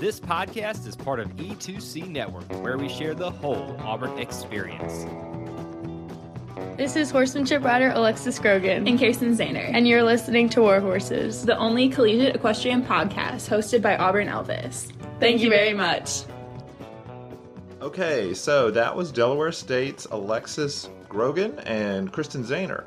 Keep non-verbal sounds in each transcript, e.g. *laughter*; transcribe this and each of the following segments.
This podcast is part of E2C Network, where we share the whole Auburn experience. This is horsemanship rider Alexis Grogan and Kirsten Zahner, and you're listening to War Horses, the only collegiate equestrian podcast hosted by Auburn Elvis. Thank, Thank you very much. Okay, so that was Delaware State's Alexis Grogan and Kristen Zahner.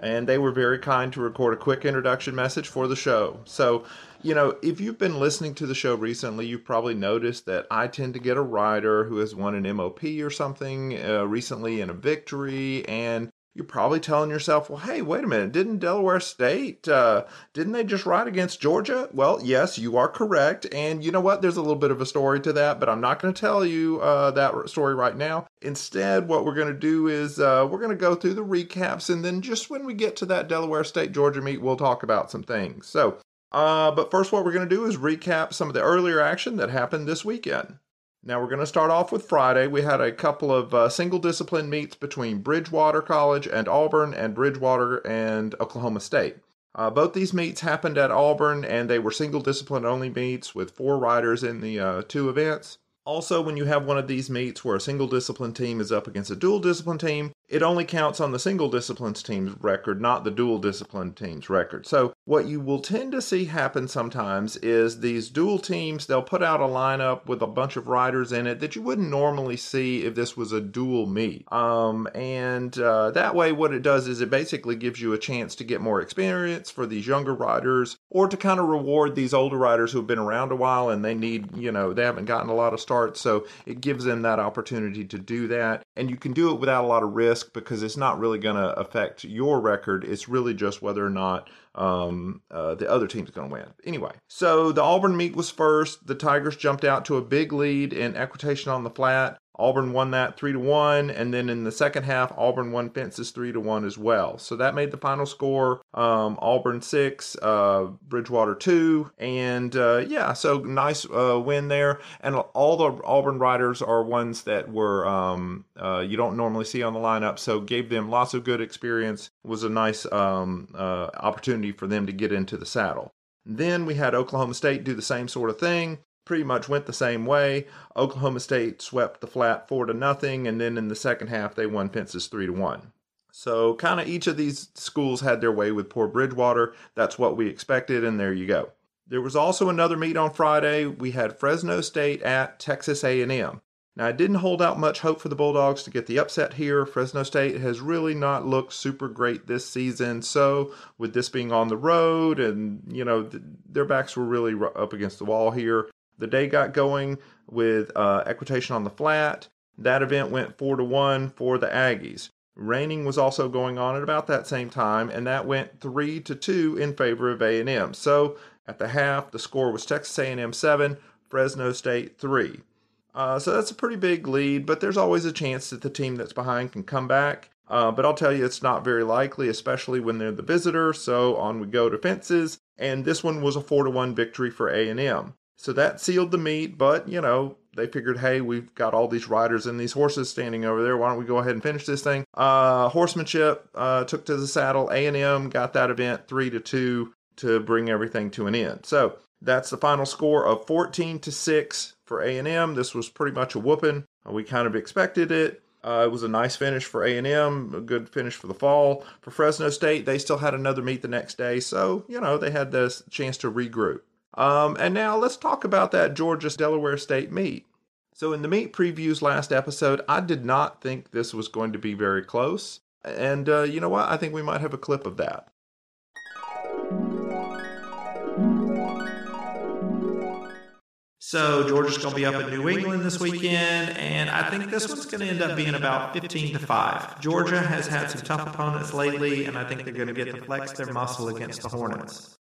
And they were very kind to record a quick introduction message for the show. So, you know, if you've been listening to the show recently, you've probably noticed that I tend to get a rider who has won an MOP or something uh, recently in a victory, and you're probably telling yourself, well, hey, wait a minute, didn't Delaware State, uh, didn't they just ride against Georgia? Well, yes, you are correct. And you know what? There's a little bit of a story to that, but I'm not going to tell you uh, that story right now. Instead, what we're going to do is uh, we're going to go through the recaps, and then just when we get to that Delaware State Georgia meet, we'll talk about some things. So, uh, but first, what we're going to do is recap some of the earlier action that happened this weekend. Now, we're going to start off with Friday. We had a couple of uh, single discipline meets between Bridgewater College and Auburn, and Bridgewater and Oklahoma State. Uh, both these meets happened at Auburn, and they were single discipline only meets with four riders in the uh, two events. Also, when you have one of these meets where a single discipline team is up against a dual discipline team, it only counts on the single discipline team's record, not the dual discipline team's record. So, what you will tend to see happen sometimes is these dual teams, they'll put out a lineup with a bunch of riders in it that you wouldn't normally see if this was a dual meet. Um, and uh, that way, what it does is it basically gives you a chance to get more experience for these younger riders or to kind of reward these older riders who have been around a while and they need, you know, they haven't gotten a lot of starts. So, it gives them that opportunity to do that. And you can do it without a lot of risk risk because it's not really going to affect your record. It's really just whether or not um, uh, the other team's going to win. Anyway, so the Auburn meet was first. The Tigers jumped out to a big lead in equitation on the flat. Auburn won that three to one, and then in the second half, Auburn won fences three to one as well. So that made the final score um, Auburn six, uh, Bridgewater two, and uh, yeah, so nice uh, win there. And all the Auburn riders are ones that were um, uh, you don't normally see on the lineup, so gave them lots of good experience. Was a nice um, uh, opportunity for them to get into the saddle. Then we had Oklahoma State do the same sort of thing pretty much went the same way. Oklahoma State swept the flat four to nothing, and then in the second half they won fences three to one. So kind of each of these schools had their way with poor Bridgewater. That's what we expected, and there you go. There was also another meet on Friday. We had Fresno State at Texas A&M. Now, I didn't hold out much hope for the Bulldogs to get the upset here. Fresno State has really not looked super great this season. So, with this being on the road and, you know, th- their backs were really up against the wall here. The day got going with uh, equitation on the flat. That event went four to one for the Aggies. Reining was also going on at about that same time, and that went three to two in favor of A&M. So at the half, the score was Texas A&M seven, Fresno State three. Uh, so that's a pretty big lead, but there's always a chance that the team that's behind can come back. Uh, but I'll tell you, it's not very likely, especially when they're the visitor. So on we go to fences, and this one was a four to one victory for A and M. So that sealed the meet, but you know, they figured, hey, we've got all these riders and these horses standing over there. Why don't we go ahead and finish this thing? Uh, horsemanship uh, took to the saddle. A and M got that event three to two to bring everything to an end. So that's the final score of 14 to six for A and M. This was pretty much a whooping. Uh, we kind of expected it. Uh, it was a nice finish for A&M, a good finish for the fall. For Fresno State, they still had another meet the next day, so you know they had this chance to regroup. Um, and now let's talk about that Georgia Delaware State meet. So, in the meet previews last episode, I did not think this was going to be very close. And uh, you know what? I think we might have a clip of that. So Georgia's going to be up in New England this weekend, and I think this one's going to end up being about 15 to 5. Georgia has had some tough opponents lately, and I think they're going to get to flex their muscle against the Hornets.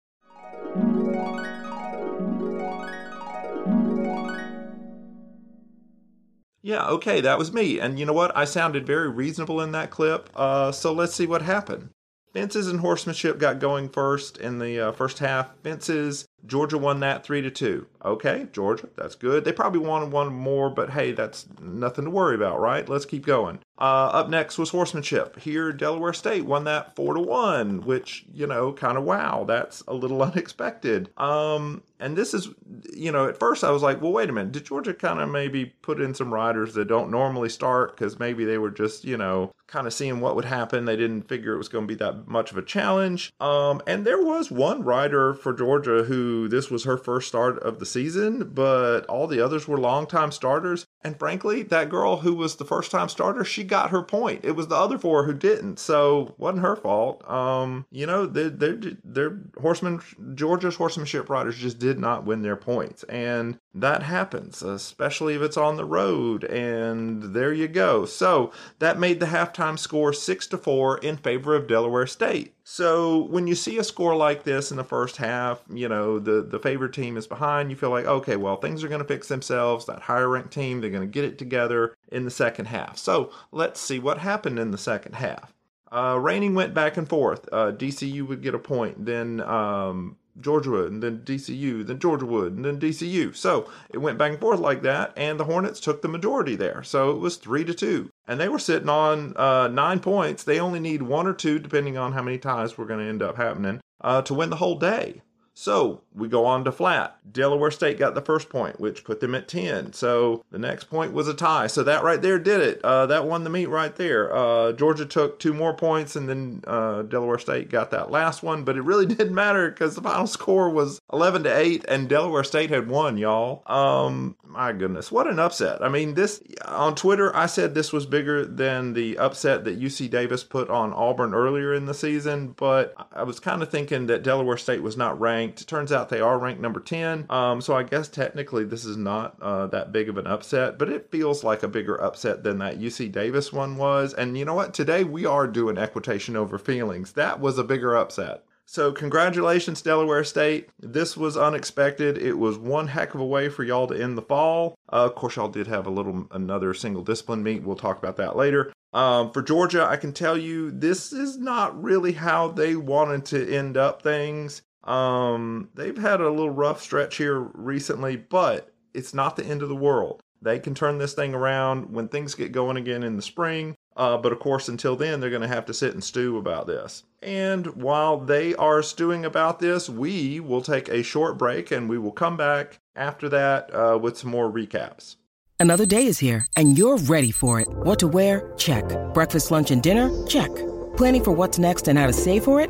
Yeah, okay, that was me. And you know what? I sounded very reasonable in that clip. Uh, so let's see what happened. Fences and horsemanship got going first in the uh, first half. Fences Georgia won that three to two. Okay, Georgia, that's good. They probably wanted one more, but hey, that's nothing to worry about, right? Let's keep going. Uh, up next was horsemanship. Here, Delaware State won that four to one, which you know, kind of wow, that's a little *laughs* unexpected. Um, and this is, you know, at first I was like, well, wait a minute, did Georgia kind of maybe put in some riders that don't normally start because maybe they were just, you know, kind of seeing what would happen. They didn't figure it was going to be that much of a challenge. Um, and there was one rider for Georgia who this was her first start of the season, but all the others were longtime starters. And frankly, that girl who was the first time starter, she got her point. It was the other four who didn't, so wasn't her fault. Um, you know, they're horsemen, Georgia's horsemanship riders just did not win their points, and that happens, especially if it's on the road. And there you go. So that made the halftime score six to four in favor of Delaware State. So when you see a score like this in the first half, you know, the, the favored team is behind, you feel like, okay, well, things are going to fix themselves. That higher ranked team, they're going to get it together in the second half. So let's see what happened in the second half. Uh, reining went back and forth. Uh, DCU would get a point, then um, Georgia would, and then DCU, then Georgia would, and then DCU. So it went back and forth like that, and the Hornets took the majority there. So it was three to two, and they were sitting on uh, nine points. They only need one or two, depending on how many ties we're going to end up happening, uh, to win the whole day. So we go on to flat. Delaware State got the first point, which put them at 10. So the next point was a tie. So that right there did it. Uh, that won the meet right there. Uh, Georgia took two more points, and then uh, Delaware State got that last one. But it really *laughs* didn't matter because the final score was 11 to 8, and Delaware State had won, y'all. Um, my goodness, what an upset. I mean, this on Twitter, I said this was bigger than the upset that UC Davis put on Auburn earlier in the season, but I was kind of thinking that Delaware State was not ranked ranked. Turns out they are ranked number 10. Um, so I guess technically this is not uh, that big of an upset, but it feels like a bigger upset than that UC Davis one was. And you know what? Today we are doing equitation over feelings. That was a bigger upset. So, congratulations, Delaware State. This was unexpected. It was one heck of a way for y'all to end the fall. Uh, of course, y'all did have a little another single discipline meet. We'll talk about that later. Um, for Georgia, I can tell you this is not really how they wanted to end up things. Um, they've had a little rough stretch here recently, but it's not the end of the world. They can turn this thing around when things get going again in the spring. Uh, but of course, until then, they're going to have to sit and stew about this. And while they are stewing about this, we will take a short break and we will come back after that uh, with some more recaps. Another day is here and you're ready for it. What to wear? Check. Breakfast, lunch, and dinner? Check. Planning for what's next and how to save for it?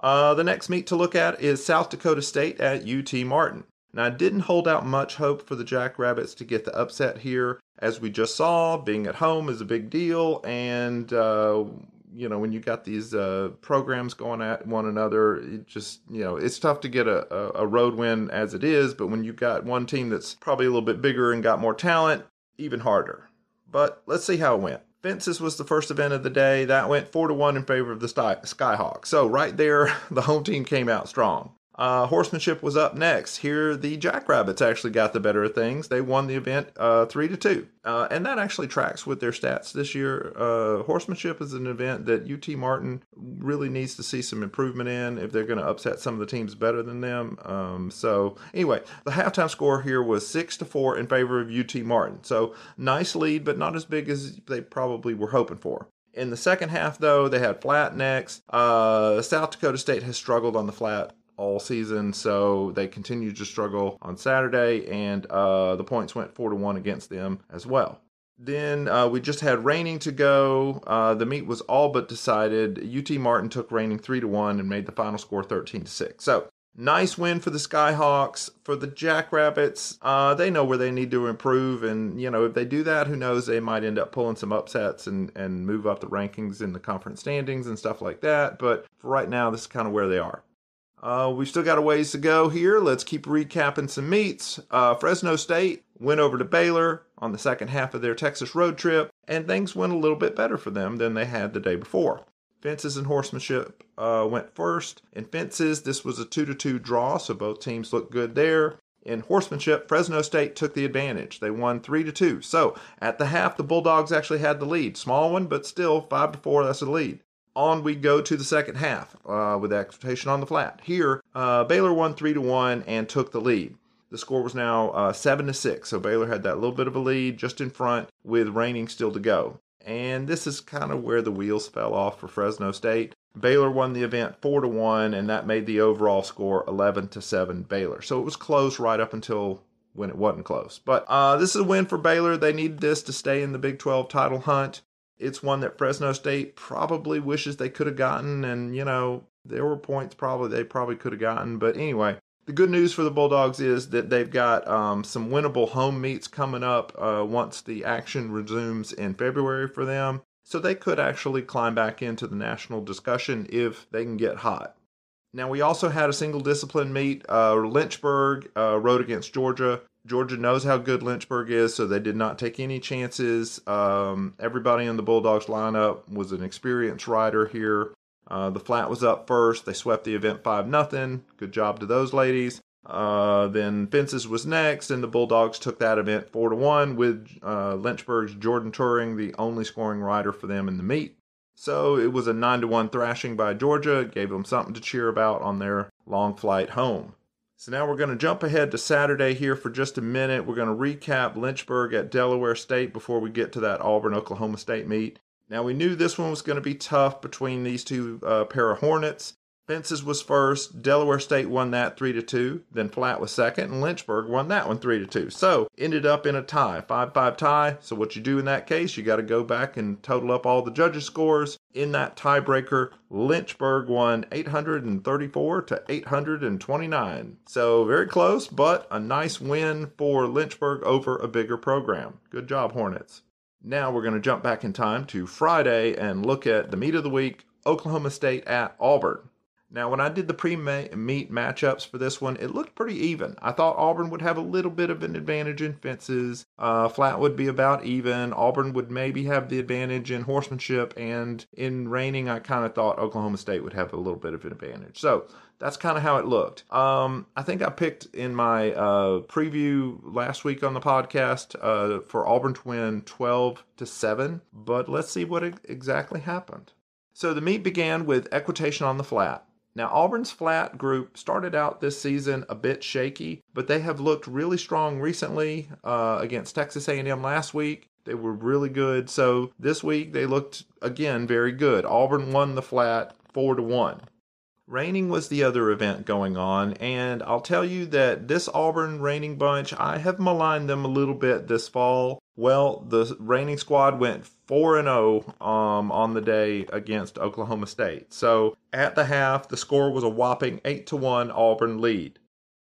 Uh, the next meet to look at is South Dakota State at UT Martin. Now, I didn't hold out much hope for the Jackrabbits to get the upset here. As we just saw, being at home is a big deal, and uh, you know when you got these uh, programs going at one another, it just you know it's tough to get a, a, road win as it is. But when you've got one team that's probably a little bit bigger and got more talent, even harder. But let's see how it went. Fences was the first event of the day. That went four to one in favor of the Skyhawks. So right there, *laughs* the home team came out strong. Uh, horsemanship was up next. Here, the Jackrabbits actually got the better of things. They won the event uh, three to two, uh, and that actually tracks with their stats this year. Uh, horsemanship is an event that UT Martin really needs to see some improvement in if they're going to upset some of the teams better than them. Um, so anyway, the halftime score here was six to four in favor of UT Martin. So nice lead, but not as big as they probably were hoping for. In the second half, though, they had flat next. Uh, South Dakota State has struggled on the flat all season, so they continued to struggle on Saturday, and uh, the points went four to one against them as well. Then uh, we just had Reining to go. Uh, the meet was all but decided. UT Martin took Reining three to one and made the final score thirteen to six. So nice win for the Skyhawks. For the Jackrabbits, uh, they know where they need to improve, and you know if they do that, who knows? They might end up pulling some upsets and and move up the rankings in the conference standings and stuff like that. But for right now, this is kind of where they are. Uh, we've still got a ways to go here. Let's keep recapping some meets. Uh, Fresno State went over to Baylor on the second half of their Texas road trip, and things went a little bit better for them than they had the day before. Fences and horsemanship uh, went first. In fences, this was a 2 to 2 draw, so both teams looked good there. In horsemanship, Fresno State took the advantage. They won 3 to 2. So at the half, the Bulldogs actually had the lead. Small one, but still 5 to 4, that's a lead on we go to the second half uh, with equitation on the flat. Here, uh, Baylor won three to one and took the lead. The score was now uh, seven to six, so Baylor had that little bit of a lead just in front with Reining still to go. And this is kind of where the wheels fell off for Fresno State. Baylor won the event four to one, and that made the overall score eleven to seven Baylor. So it was close right up until when it wasn't close. But uh, this is a win for Baylor. They needed this to stay in the Big 12 title hunt. It's one that Fresno State probably wishes they could have gotten, and you know there were points probably they probably could have gotten. But anyway, the good news for the Bulldogs is that they've got um, some winnable home meets coming up uh, once the action resumes in February for them. So they could actually climb back into the national discussion if they can get hot. Now, we also had a single discipline meet. Uh, Lynchburg uh, rode against Georgia. Georgia knows how good Lynchburg is, so they did not take any chances. Um, everybody in the Bulldogs lineup was an experienced rider here. Uh, the flat was up first. They swept the event 5 0. Good job to those ladies. Uh, then Fences was next, and the Bulldogs took that event 4 to 1 with uh, Lynchburg's Jordan Turing, the only scoring rider for them in the meet. So it was a 9 to 1 thrashing by Georgia, gave them something to cheer about on their long flight home. So now we're going to jump ahead to Saturday here for just a minute. We're going to recap Lynchburg at Delaware State before we get to that Auburn Oklahoma State meet. Now we knew this one was going to be tough between these two uh, pair of Hornets. Fences was first. Delaware State won that three to two. Then Flat was second, and Lynchburg won that one three to two. So ended up in a tie, five five tie. So what you do in that case, you got to go back and total up all the judges' scores. In that tiebreaker, Lynchburg won 834 to 829. So very close, but a nice win for Lynchburg over a bigger program. Good job, Hornets. Now we're going to jump back in time to Friday and look at the meet of the week Oklahoma State at Auburn. Now, when I did the pre meet matchups for this one, it looked pretty even. I thought Auburn would have a little bit of an advantage in fences. Uh, flat would be about even. Auburn would maybe have the advantage in horsemanship. And in Reining, I kind of thought Oklahoma State would have a little bit of an advantage. So that's kind of how it looked. Um, I think I picked in my uh, preview last week on the podcast uh, for Auburn to win 12 to 7. But let's see what exactly happened. So the meet began with equitation on the flat. Now, Auburn's flat group started out this season a bit shaky, but they have looked really strong recently uh, against Texas A&M last week. They were really good. So this week they looked again very good. Auburn won the flat four to one. Reining was the other event going on, and I'll tell you that this Auburn Reining bunch, I have maligned them a little bit this fall. Well, the Reining squad went 4 and 0 um, on the day against Oklahoma State. So at the half, the score was a whopping 8 to 1 Auburn lead.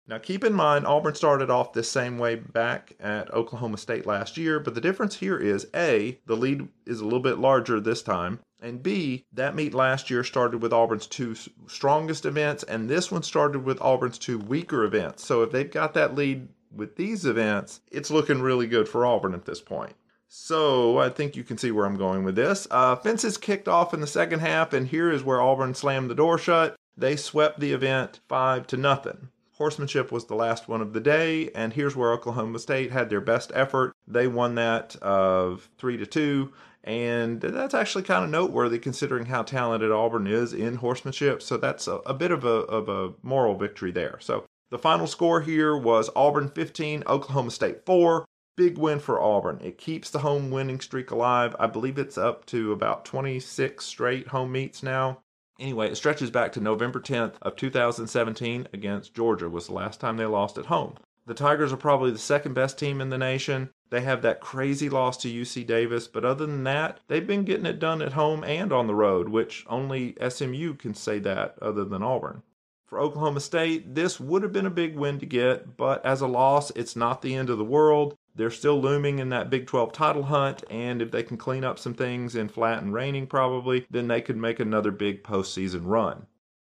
Now, keep in mind, Auburn started off the same way back at Oklahoma State last year, but the difference here is A, the lead is a little bit larger this time, and B, that meet last year started with Auburn's two strongest events, and this one started with Auburn's two weaker events. So if they've got that lead with these events, it's looking really good for Auburn at this point. So I think you can see where I'm going with this. Uh, fences kicked off in the second half, and here is where Auburn slammed the door shut. They swept the event five to nothing. Horsemanship was the last one of the day, and here's where Oklahoma State had their best effort. They won that of three to two, and that's actually kind of noteworthy considering how talented Auburn is in horsemanship. So that's a, a bit of a of a moral victory there. So the final score here was Auburn 15, Oklahoma State 4. Big win for Auburn. It keeps the home winning streak alive. I believe it's up to about 26 straight home meets now. Anyway, it stretches back to November 10th of 2017 against Georgia was the last time they lost at home. The Tigers are probably the second best team in the nation. They have that crazy loss to UC Davis, but other than that, they've been getting it done at home and on the road, which only SMU can say that other than Auburn. For Oklahoma State, this would have been a big win to get, but as a loss, it's not the end of the world. They're still looming in that Big 12 title hunt, and if they can clean up some things in flat and reining, probably, then they could make another big postseason run.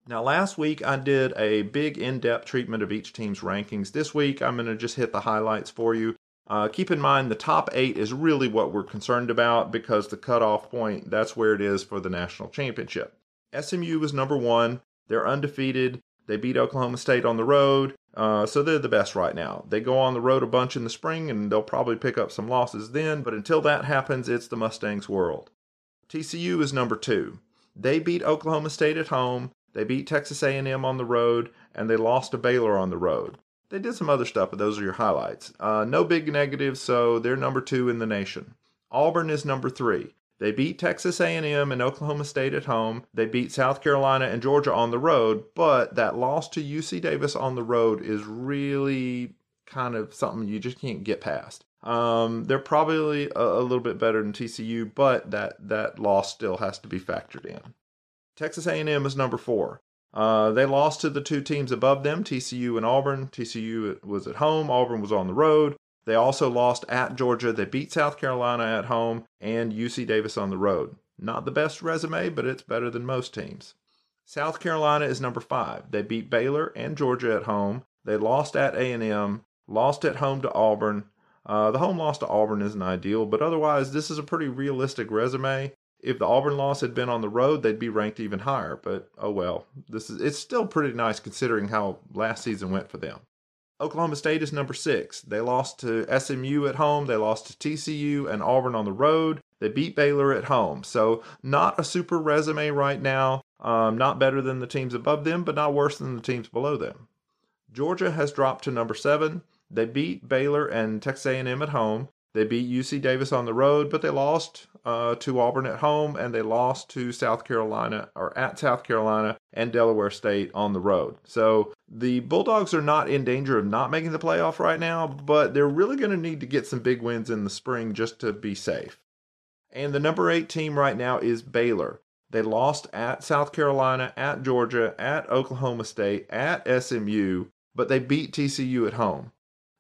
Now, last week I did a big in depth treatment of each team's rankings. This week I'm going to just hit the highlights for you. Uh, keep in mind the top eight is really what we're concerned about because the cutoff point, that's where it is for the national championship. SMU was number one. They're undefeated. They beat Oklahoma State on the road, uh, so they're the best right now. They go on the road a bunch in the spring and they'll probably pick up some losses then, but until that happens, it's the Mustangs' world. TCU is number two. They beat Oklahoma State at home. They beat Texas A&M on the road, and they lost to Baylor on the road. They did some other stuff, but those are your highlights. Uh, no big negatives, so they're number two in the nation. Auburn is number three. They beat Texas A&M and Oklahoma State at home. They beat South Carolina and Georgia on the road, but that loss to UC Davis on the road is really kind of something you just can't get past. Um, they're probably a, a little bit better than TCU, but that that loss still has to be factored in. Texas A&M is number four. Uh, they lost to the two teams above them, TCU and Auburn. TCU was at home, Auburn was on the road. They also lost at Georgia. They beat South Carolina at home and UC Davis on the road. Not the best resume, but it's better than most teams. South Carolina is number five. They beat Baylor and Georgia at home. They lost at A&M, lost at home to Auburn. Uh, the home loss to Auburn isn't ideal, but otherwise, this is a pretty realistic resume if the Auburn loss had been on the road, they'd be ranked even higher. But oh well, this is it's still pretty nice considering how last season went for them. Oklahoma State is number six. They lost to SMU at home. They lost to TCU and Auburn on the road. They beat Baylor at home. So not a super resume right now. Um, not better than the teams above them, but not worse than the teams below them. Georgia has dropped to number seven. They beat Baylor and Texas A&M at home. They beat UC Davis on the road, but they lost uh, to Auburn at home and they lost to South Carolina or at South Carolina and Delaware State on the road. So the Bulldogs are not in danger of not making the playoff right now, but they're really going to need to get some big wins in the spring just to be safe. And the number eight team right now is Baylor. They lost at South Carolina, at Georgia, at Oklahoma State, at SMU, but they beat TCU at home.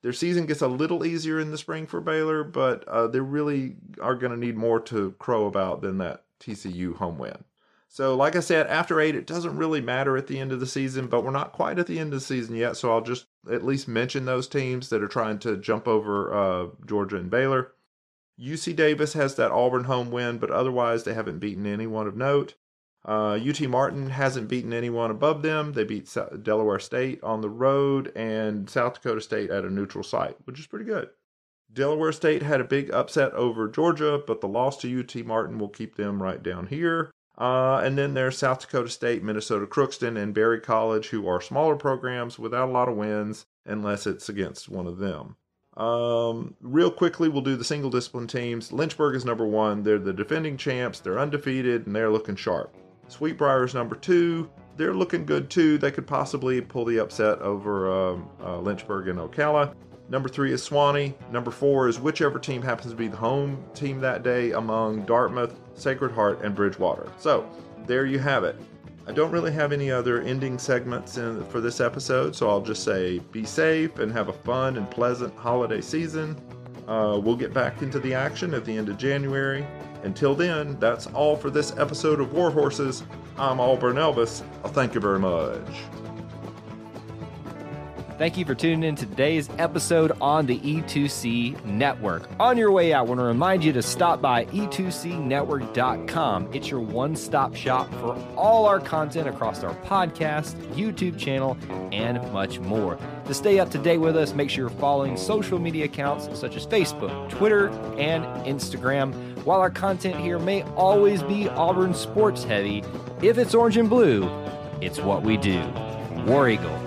Their season gets a little easier in the spring for Baylor, but uh, they really are going to need more to crow about than that TCU home win. So, like I said, after eight, it doesn't really matter at the end of the season, but we're not quite at the end of the season yet. So, I'll just at least mention those teams that are trying to jump over uh, Georgia and Baylor. UC Davis has that Auburn home win, but otherwise, they haven't beaten anyone of note. Uh, UT Martin hasn't beaten anyone above them. They beat Delaware State on the road and South Dakota State at a neutral site, which is pretty good. Delaware State had a big upset over Georgia, but the loss to UT Martin will keep them right down here. Uh, and then there's South Dakota State, Minnesota Crookston, and Berry College, who are smaller programs without a lot of wins, unless it's against one of them. Um, real quickly, we'll do the single discipline teams. Lynchburg is number one. They're the defending champs. They're undefeated, and they're looking sharp. Sweet Briar's number two. They're looking good too. They could possibly pull the upset over um, uh, Lynchburg and Ocala. Number three is Sewanee. Number four is whichever team happens to be the home team that day among Dartmouth, Sacred Heart, and Bridgewater. So there you have it. I don't really have any other ending segments in, for this episode, so I'll just say be safe and have a fun and pleasant holiday season. Uh, we'll get back into the action at the end of January. Until then, that's all for this episode of War Horses. I'm Auburn Elvis. Thank you very much. Thank you for tuning in to today's episode on the E2C Network. On your way out, I want to remind you to stop by e2cnetwork.com. It's your one stop shop for all our content across our podcast, YouTube channel, and much more. To stay up to date with us, make sure you're following social media accounts such as Facebook, Twitter, and Instagram. While our content here may always be Auburn sports heavy, if it's orange and blue, it's what we do. War Eagle.